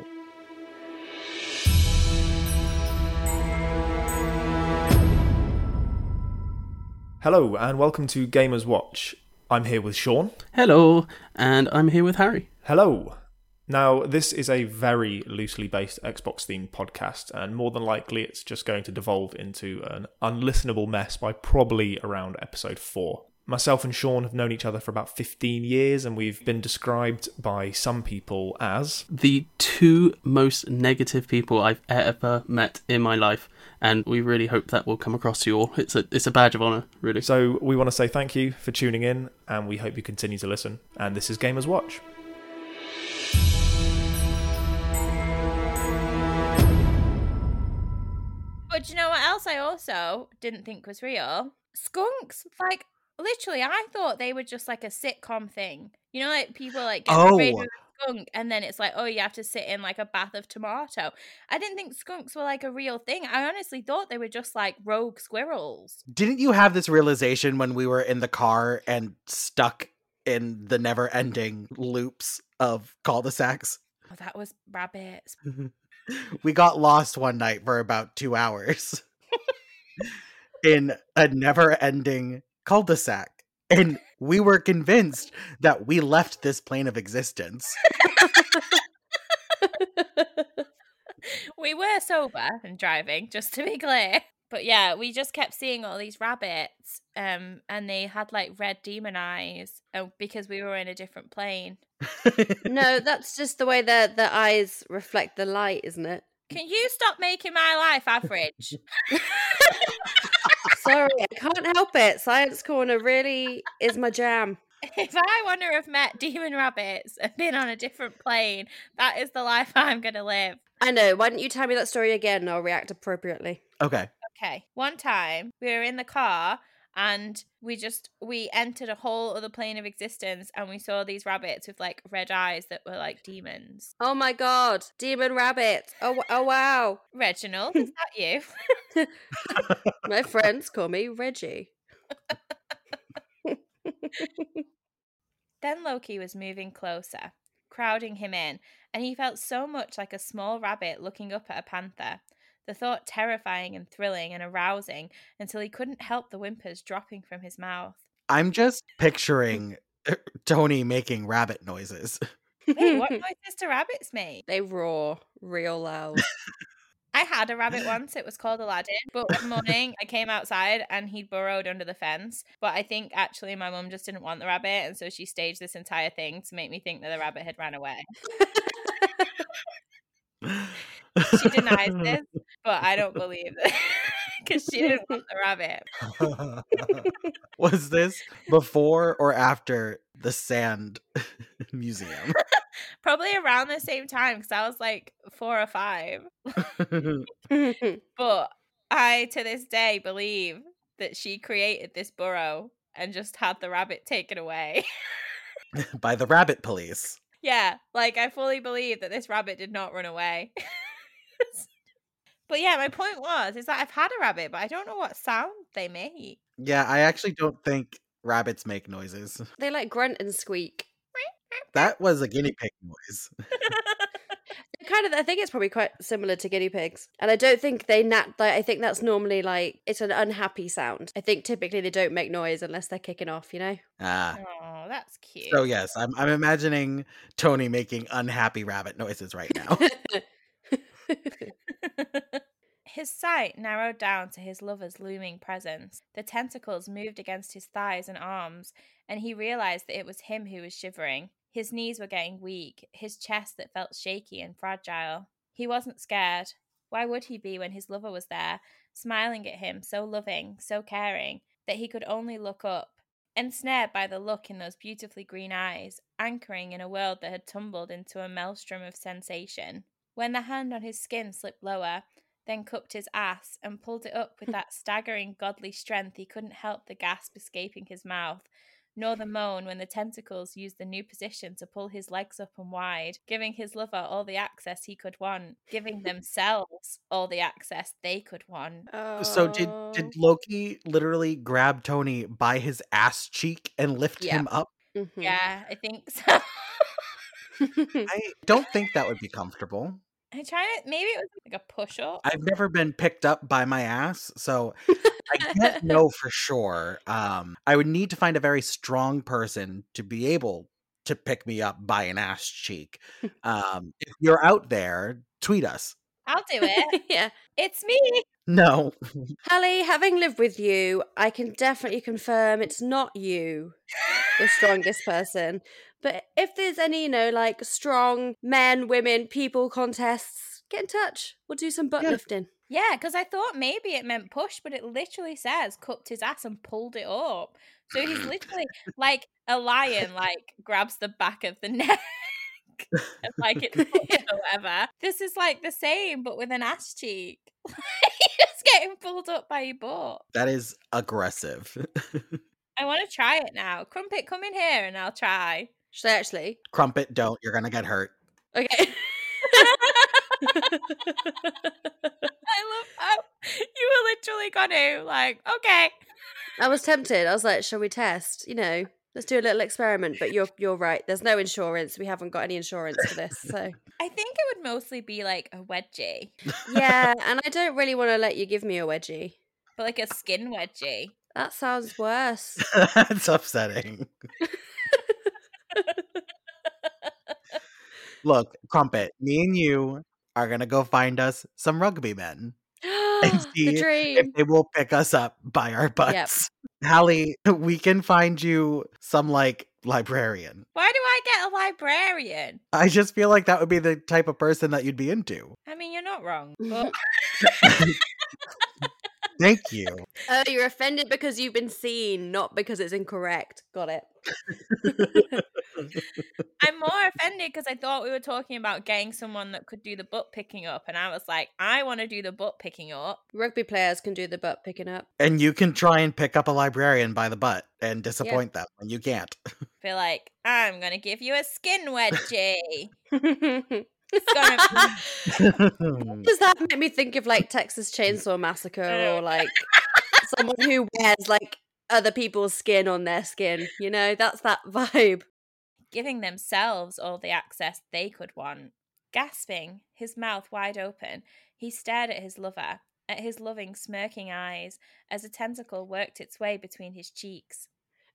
Speaker 5: Hello and welcome to Gamers Watch. I'm here with Sean.
Speaker 6: Hello, and I'm here with Harry.
Speaker 5: Hello. Now, this is a very loosely based Xbox themed podcast, and more than likely it's just going to devolve into an unlistenable mess by probably around episode 4. Myself and Sean have known each other for about 15 years, and we've been described by some people as.
Speaker 6: The two most negative people I've ever met in my life, and we really hope that will come across to you all. It's a it's a badge of honor, really.
Speaker 5: So, we want to say thank you for tuning in, and we hope you continue to listen. And this is Gamers Watch.
Speaker 2: But you know what else I also didn't think was real? Skunks. Like, literally, I thought they were just like a sitcom thing. You know, like people like get
Speaker 3: Oh.
Speaker 2: with a skunk and then it's like, oh, you have to sit in like a bath of tomato. I didn't think skunks were like a real thing. I honestly thought they were just like rogue squirrels.
Speaker 3: Didn't you have this realization when we were in the car and stuck in the never ending loops of cul-de-sacs?
Speaker 2: Oh, that was rabbits. Mm-hmm.
Speaker 3: We got lost one night for about two hours in a never ending cul-de-sac. And we were convinced that we left this plane of existence.
Speaker 2: we were sober and driving, just to be clear. But yeah, we just kept seeing all these rabbits, um, and they had like red demon eyes, oh, because we were in a different plane.
Speaker 4: No, that's just the way their their eyes reflect the light, isn't it?
Speaker 2: Can you stop making my life average?
Speaker 4: Sorry, I can't help it. Science corner really is my jam.
Speaker 2: if I want to have met demon rabbits and been on a different plane, that is the life I'm gonna live.
Speaker 4: I know. Why don't you tell me that story again and I'll react appropriately.
Speaker 3: okay.
Speaker 2: Okay. One time we were in the car and we just we entered a whole other plane of existence and we saw these rabbits with like red eyes that were like demons.
Speaker 4: Oh my god, demon rabbit. Oh, oh wow.
Speaker 2: Reginald, is that you?
Speaker 4: My friends call me Reggie.
Speaker 2: Then Loki was moving closer, crowding him in, and he felt so much like a small rabbit looking up at a panther. The thought terrifying and thrilling and arousing until he couldn't help the whimpers dropping from his mouth.
Speaker 3: I'm just picturing uh, Tony making rabbit noises.
Speaker 2: Wait, what noises do rabbits make?
Speaker 4: They roar real loud.
Speaker 2: I had a rabbit once. It was called Aladdin. But one morning I came outside and he'd burrowed under the fence. But I think actually my mum just didn't want the rabbit. And so she staged this entire thing to make me think that the rabbit had ran away. She denies this, but I don't believe it because she didn't want the rabbit.
Speaker 3: Was this before or after the sand museum?
Speaker 2: Probably around the same time because I was like four or five. But I, to this day, believe that she created this burrow and just had the rabbit taken away.
Speaker 3: By the rabbit police.
Speaker 2: yeah, like I fully believe that this rabbit did not run away. But yeah, my point was is that I've had a rabbit, but I don't know what sound they make.
Speaker 3: Yeah, I actually don't think rabbits make noises.
Speaker 4: they like grunt and squeak.
Speaker 3: That was a guinea pig noise.
Speaker 4: Kind of, I think it's probably quite similar to guinea pigs, and I don't think they nat. Like, I think that's normally like it's an unhappy sound. I think typically they don't make noise unless they're kicking off. You know.
Speaker 3: Ah.
Speaker 2: Oh, that's cute.
Speaker 3: So yes, I'm I'm imagining Tony making unhappy rabbit noises right now.
Speaker 2: his sight narrowed down to his lover's looming presence. The tentacles moved against his thighs and arms, and he realized that it was him who was shivering. His knees were getting weak, his chest that felt shaky and fragile. He wasn't scared. Why would he be when his lover was there, smiling at him, so loving, so caring, that he could only look up? Ensnared by the look in those beautifully green eyes, anchoring in a world that had tumbled into a maelstrom of sensation. When the hand on his skin slipped lower, then cupped his ass and pulled it up with that staggering godly strength he couldn't help the gasp escaping his mouth, nor the moan when the tentacles used the new position to pull his legs up and wide, giving his lover all the access he could want, giving themselves all the access they could want.
Speaker 3: So did
Speaker 4: Oh.
Speaker 3: did Loki literally grab Tony by his ass cheek and lift
Speaker 4: Yeah.
Speaker 3: him up?
Speaker 4: Mhm.
Speaker 2: Yeah, I think so.
Speaker 3: I don't think that would be comfortable.
Speaker 2: I tried it. Maybe it was like a push up.
Speaker 3: I've never been picked up by my ass, so I can't know for sure. Um, I would need to find a very strong person to be able to pick me up by an ass cheek. Um, if you're out there, tweet us.
Speaker 2: I'll do it.
Speaker 4: yeah.
Speaker 2: it's me.
Speaker 3: No,
Speaker 4: Hallie, having lived with you, I can definitely confirm it's not you, the strongest person. But if there's any, you know, like strong men, women, people contests, get in touch. We'll do some butt
Speaker 3: Yeah.
Speaker 4: lifting.
Speaker 2: Yeah, because I thought maybe it meant push, but it literally says cupped his ass and pulled it up. So he's literally like a lion, like grabs the back of the neck. and like it's or whatever. This is like the same, but with an ass cheek. It's getting pulled up by your butt.
Speaker 3: that is aggressive.
Speaker 2: I want to try it now. Crumpet, come in here and I'll try.
Speaker 4: Should I actually?
Speaker 3: Crumpet, don't. You're gonna get hurt.
Speaker 4: Okay.
Speaker 2: I love how you were literally gonna like, okay.
Speaker 4: I was tempted. I was like, shall we test? You know, let's do a little experiment. But you're you're right. There's no insurance. We haven't got any insurance for this. So
Speaker 2: I think it would mostly be like a wedgie,
Speaker 4: yeah, and I don't really want to let you give me a wedgie.
Speaker 2: but like a skin wedgie.
Speaker 4: That sounds worse.
Speaker 3: That's upsetting. Look, Crumpet, me and you are gonna go find us some rugby men.
Speaker 4: the
Speaker 3: see if
Speaker 4: dream.
Speaker 3: they will pick us up by our butts. Hallie, we can find you some like librarian.
Speaker 2: Why do I get a librarian?
Speaker 3: I just feel like that would be the type of person that you'd be into.
Speaker 2: I mean, you're not wrong. But
Speaker 3: Thank you.
Speaker 4: Oh, you're offended because you've been seen, not because it's incorrect. Got it.
Speaker 2: I'm more offended because I thought we were talking about getting someone that could do the butt picking up, and I was like, I want to do the butt picking up.
Speaker 4: Rugby players can do the butt picking up.
Speaker 3: And you can try and pick up a librarian by the butt and disappoint them when you can't.
Speaker 2: Feel like I'm gonna give you a skin wedgie.
Speaker 4: Does that make me think of like Texas Chainsaw Massacre or like someone who wears like other people's skin on their skin? You know, that's that vibe.
Speaker 2: giving themselves all the access they could want. Gasping, his mouth wide open, he stared at his lover, at his loving, smirking eyes, as a tentacle worked its way between his cheeks.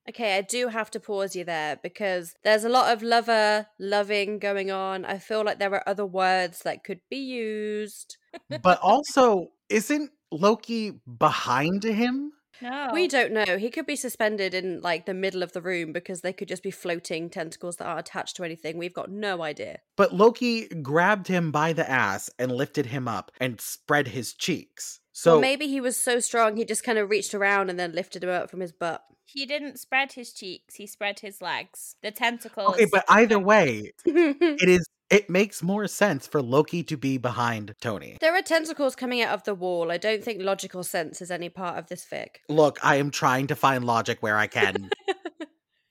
Speaker 4: Okay, I do have to pause you there because there's a lot of lover loving going on. I feel like there are other words that could be used.
Speaker 3: but also, isn't Loki behind him?
Speaker 2: No.
Speaker 4: We don't know. He could be suspended in like the middle of the room because they could just be floating tentacles that aren't attached to anything. We've got no idea.
Speaker 3: But Loki grabbed him by the ass and lifted him up and spread his cheeks. So
Speaker 4: So maybe he was so strong he just kind of reached around and then lifted him up from his butt.
Speaker 2: He didn't spread his cheeks, he spread his legs. The tentacles.
Speaker 3: Okay, but either way, it is it makes more sense for Loki to be behind Tony.
Speaker 4: there are tentacles coming out of the wall. I don't think logical sense is any part of this fic.
Speaker 3: Look, I am trying to find logic where I can.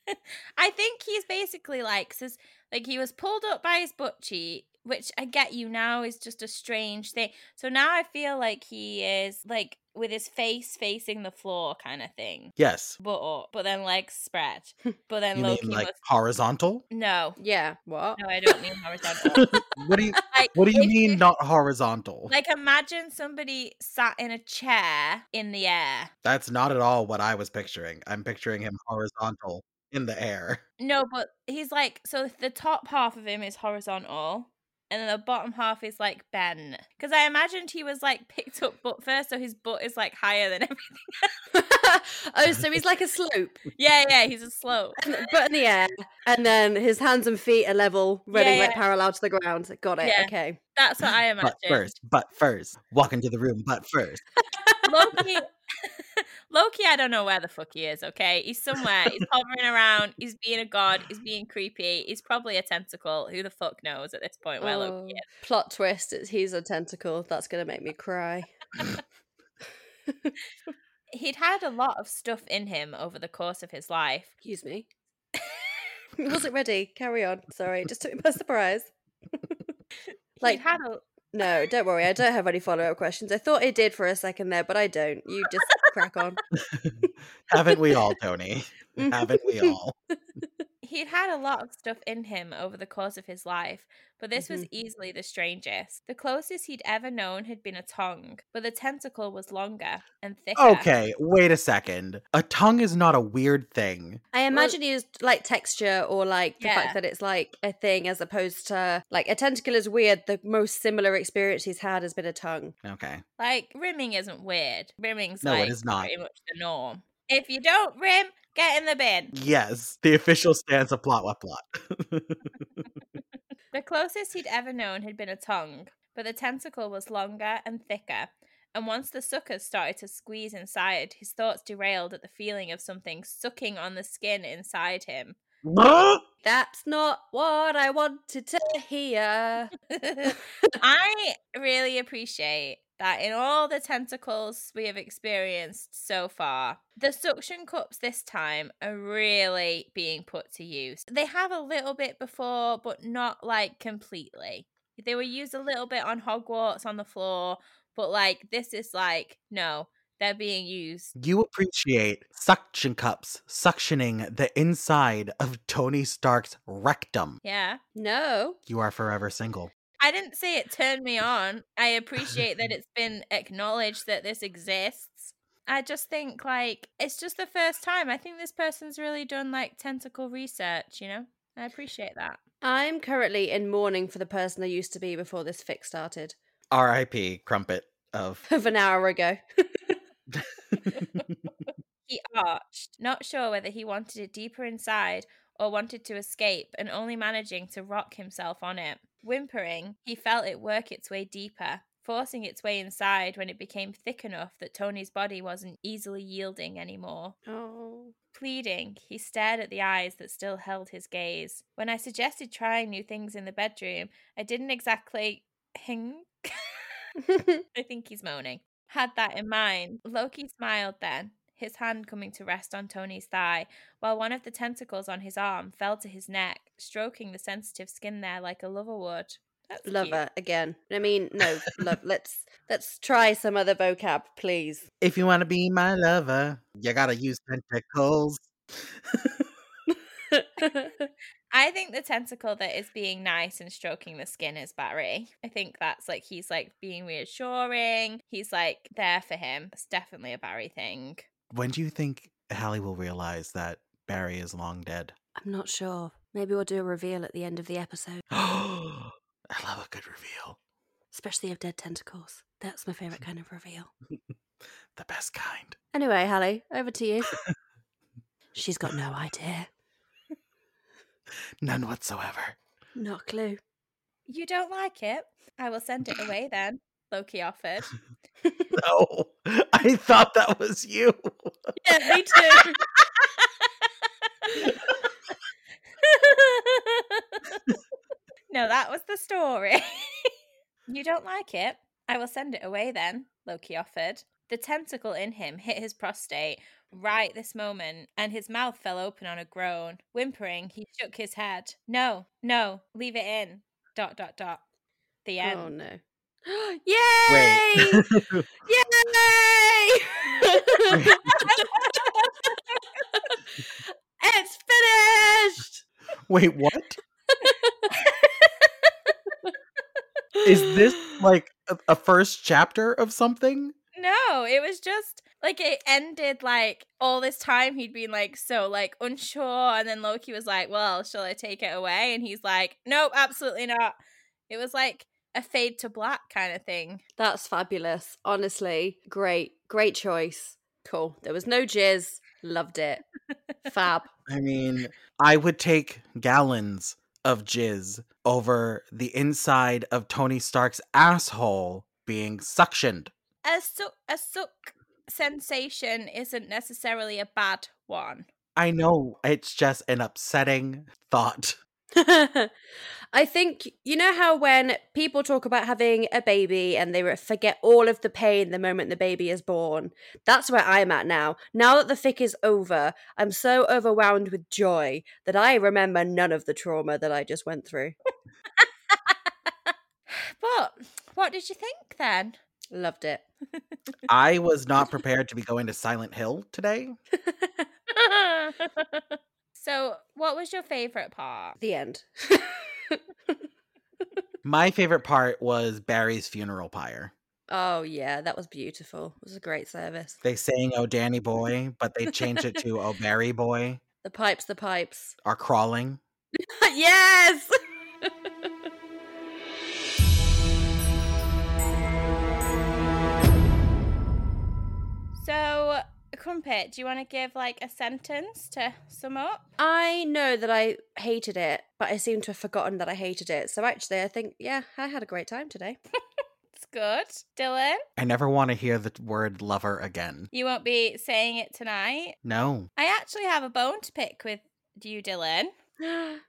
Speaker 2: I think he's basically like says like he was pulled up by his butt cheek, which I get you now is just a strange thing. So now I feel like he is like with his face facing the floor kind of thing.
Speaker 3: yes.
Speaker 2: Butt up, but then legs spread. But then
Speaker 3: You
Speaker 2: Loki
Speaker 3: mean like
Speaker 2: was
Speaker 3: horizontal?
Speaker 2: no.
Speaker 4: Yeah, what?
Speaker 2: No, I don't mean horizontal.
Speaker 3: What do you
Speaker 2: like
Speaker 3: what do you mean not horizontal?
Speaker 2: Like imagine somebody sat in a chair in the air.
Speaker 3: That's not at all what I was picturing. I'm picturing him horizontal in the air.
Speaker 2: No, but he's like so the top half of him is horizontal and then the bottom half is like Ben. Because I imagined he was like picked up butt first, so his butt is like higher than everything.
Speaker 4: oh, so he's like a slope,
Speaker 2: yeah, yeah, he's a slope.
Speaker 4: butt in the air, and then his hands and feet are level, running like
Speaker 2: yeah.
Speaker 4: parallel to the ground. Got it.
Speaker 2: Yeah.
Speaker 4: Okay.
Speaker 2: That's what I
Speaker 3: But
Speaker 2: imagined.
Speaker 3: first, but first, walk into the room, but first.
Speaker 2: Loki Loki, I don't know where the fuck he is, okay? He's somewhere. He's hovering around. He's being a god. He's being creepy. He's probably a tentacle. Who the fuck knows at this point where Loki
Speaker 4: Oh,
Speaker 2: is?
Speaker 4: Plot twist: it's, he's a tentacle. That's gonna make me cry.
Speaker 2: He'd had a lot of stuff in him over the course of his life.
Speaker 4: Excuse me. Wasn't ready. Carry on. Sorry, just took me by surprise.
Speaker 2: Like,
Speaker 4: Like-
Speaker 2: He'd had a,
Speaker 4: No, don't worry. I don't have any follow up questions. I thought I did for a second there, but I don't. You just crack on.
Speaker 3: Haven't we all, Tony? Mm-hmm. Haven't we all?
Speaker 2: he'd had a lot of stuff in him over the course of his life, but this was
Speaker 4: Mhm.
Speaker 2: easily the strangest. The closest he'd ever known had been a tongue, but the tentacle was longer and thicker.
Speaker 3: Okay, wait a second. A tongue is not a weird thing.
Speaker 4: I imagine he used like texture or like the
Speaker 2: Yeah.
Speaker 4: fact that it's like a thing as opposed to like a tentacle is weird. The most similar experience he's had has been a tongue.
Speaker 3: Okay.
Speaker 2: Like rimming isn't weird. Rimming's
Speaker 3: No, it
Speaker 2: like
Speaker 3: is not.
Speaker 2: pretty much the norm. If you don't rim, get in the bin.
Speaker 3: Yes, the official stance of plot what plot.
Speaker 2: The closest he'd ever known had been a tongue, but the tentacle was longer and thicker. And once the suckers started to squeeze inside, his thoughts derailed at the feeling of something sucking on the skin inside him.
Speaker 4: That's not what I wanted to hear.
Speaker 2: I really appreciate that in all the tentacles we have experienced so far, the suction cups this time are really being put to use. They have a little bit before, but not like completely. They were used a little bit on Hogwarts on the floor, but like this is like, no, they're being used.
Speaker 3: You appreciate suction cups suctioning the inside of Tony Stark's rectum.
Speaker 2: Yeah.
Speaker 4: no.
Speaker 3: You are forever single.
Speaker 2: I didn't say it turned me on. I appreciate that it's been acknowledged that this exists. I just think like it's just the first time. I think this person's really done like tentacle research, you know? I appreciate that.
Speaker 4: I'm currently in mourning for the person I used to be before this fic started.
Speaker 3: R.I.P. Crumpet of.
Speaker 4: Of an hour ago.
Speaker 2: He arched, not sure whether he wanted it deeper inside or wanted to escape and only managing to rock himself on it. Whimpering, he felt it work its way deeper, forcing its way inside when it became thick enough that Tony's body wasn't easily yielding anymore.
Speaker 4: oh.
Speaker 2: Pleading, he stared at the eyes that still held his gaze. When I suggested trying new things in the bedroom, I didn't exactly hing. I think he's moaning. Had that in mind. Loki smiled then, his hand coming to rest on Tony's thigh, while one of the tentacles on his arm fell to his neck, stroking the sensitive skin there like a lover would. That's cute.
Speaker 4: Lover again. I mean, no, love. Let's let's try some other vocab, please.
Speaker 3: If you want to be my lover, you gotta use tentacles.
Speaker 2: I think the tentacle that is being nice and stroking the skin is Barry. I think that's like he's like being reassuring. He's like there for him. It's definitely a Barry thing.
Speaker 3: When do you think Hallie will realize that Barry is long dead?
Speaker 4: I'm not sure. Maybe we'll do a reveal at the end of the episode,
Speaker 3: I love a good reveal.
Speaker 4: especially of dead tentacles. That's my favorite kind of reveal.
Speaker 3: The best kind.
Speaker 4: Anyway, Hallie, over to you. She's got no idea.
Speaker 3: None whatsoever.
Speaker 4: Not a clue.
Speaker 2: You don't like it? I will send it away then. Loki offered.
Speaker 3: No, I thought that was you.
Speaker 4: Yeah, me too.
Speaker 2: no, that was the story. you don't like it? I will send it away then, Loki offered. The tentacle in him hit his prostate right this moment, and his mouth fell open on a groan. Whimpering, he shook his head. No, no, leave it in. Dot, dot, dot. The oh, end.
Speaker 4: Oh no. Yay! Yay! it's finished.
Speaker 3: Wait, what? Is this like a, a first chapter of something?
Speaker 2: No, it was just like it ended like all this time he'd been like so like unsure and then Loki was like, "Well, shall I take it away?" and he's like, "Nope, absolutely not." It was like a fade to black kind of thing.
Speaker 4: That's fabulous. Honestly, great, great choice. Cool. There was no jizz. Loved it. Fab.
Speaker 3: I mean, I would take gallons of jizz over the inside of Tony Stark's asshole being suctioned.
Speaker 2: A suck a suck sensation isn't necessarily a bad one.
Speaker 3: I know it's just an upsetting thought.
Speaker 4: I think you know how when people talk about having a baby and they forget all of the pain the moment the baby is born. That's where I'm at now. Now that the fic is over, I'm so overwhelmed with joy that I remember none of the trauma that I just went through.
Speaker 2: But what did you think then?
Speaker 4: Loved it.
Speaker 3: I was not prepared to be going to Silent Hill today.
Speaker 2: So, what was your favorite part?
Speaker 4: The end.
Speaker 3: My favorite part was Barry's funeral pyre.
Speaker 4: oh yeah, that was beautiful. It was a great service.
Speaker 3: They sang "Oh Danny Boy," but they changed it to "Oh Barry Boy."
Speaker 4: The pipes, the pipes.
Speaker 3: Are crawling.
Speaker 4: yes.
Speaker 2: Crumpet, do you want to give like a sentence to sum up?
Speaker 4: I know that I hated it, but I seem to have forgotten that I hated it. So actually, I think yeah, I had a great time today.
Speaker 2: It's good. Dylan,
Speaker 3: I never want to hear the word lover again.
Speaker 2: you won't be saying it tonight.
Speaker 3: No.
Speaker 2: I actually have a bone to pick with you, Dylan.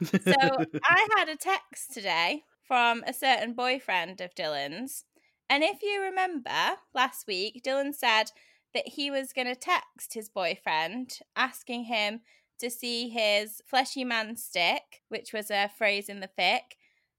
Speaker 2: So I had a text today from a certain boyfriend of Dylan's. And if you remember last week, Dylan said that he was going to text his boyfriend asking him to see his fleshy man stick, which was a phrase in the fic.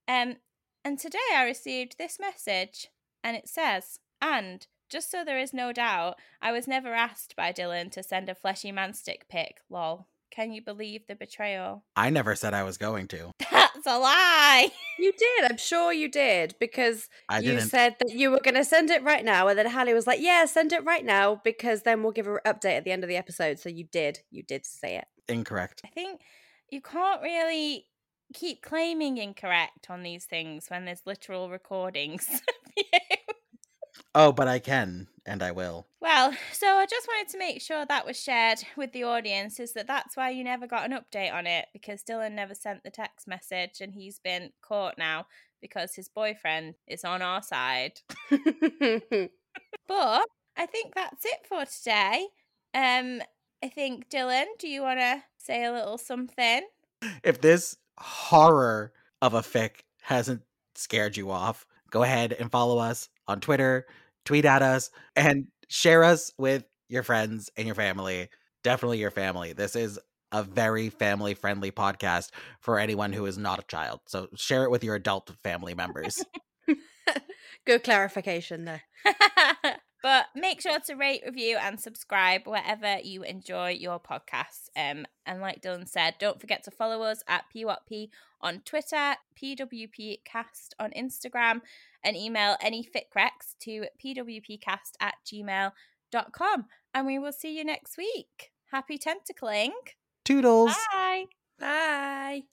Speaker 2: Um, and today I received this message and it says, and just so there is no doubt, I was never asked by Dylan to send a fleshy man stick pic, lol. Can you believe the betrayal?
Speaker 3: I never said I was going to.
Speaker 2: That's a lie.
Speaker 4: you did. I'm sure you did because
Speaker 3: I
Speaker 4: you
Speaker 3: didn't.
Speaker 4: said that you were going to send it right now, and then Hallie was like, "Yeah, send it right now because then we'll give an update at the end of the episode." So you did. You did say it.
Speaker 3: Incorrect.
Speaker 2: I think you can't really keep claiming incorrect on these things when there's literal recordings. of you.
Speaker 3: Oh, but I can, and I will.
Speaker 2: well, so I just wanted to make sure that was shared with the audience is that that's why you never got an update on it because Dylan never sent the text message and he's been caught now because his boyfriend is on our side. But I think that's it for today. Um, I think Dylan, do you want to say a little something?
Speaker 3: If this horror of a fic hasn't scared you off, go ahead and follow us on Twitter, tweet at us, and share us with your friends and your family. Definitely your family. This is a very family friendly podcast for anyone who is not a child. So share it with your adult family members.
Speaker 4: Good clarification there.
Speaker 2: but make sure to rate, review, and subscribe wherever you enjoy your podcasts. Um, and like Dylan said, don't forget to follow us at PWP on Twitter, PWPcast on Instagram, and email any fic recs to pwpcast at gmail.com. And we will see you next week. Happy tentacling.
Speaker 3: Toodles.
Speaker 2: Bye.
Speaker 4: Bye.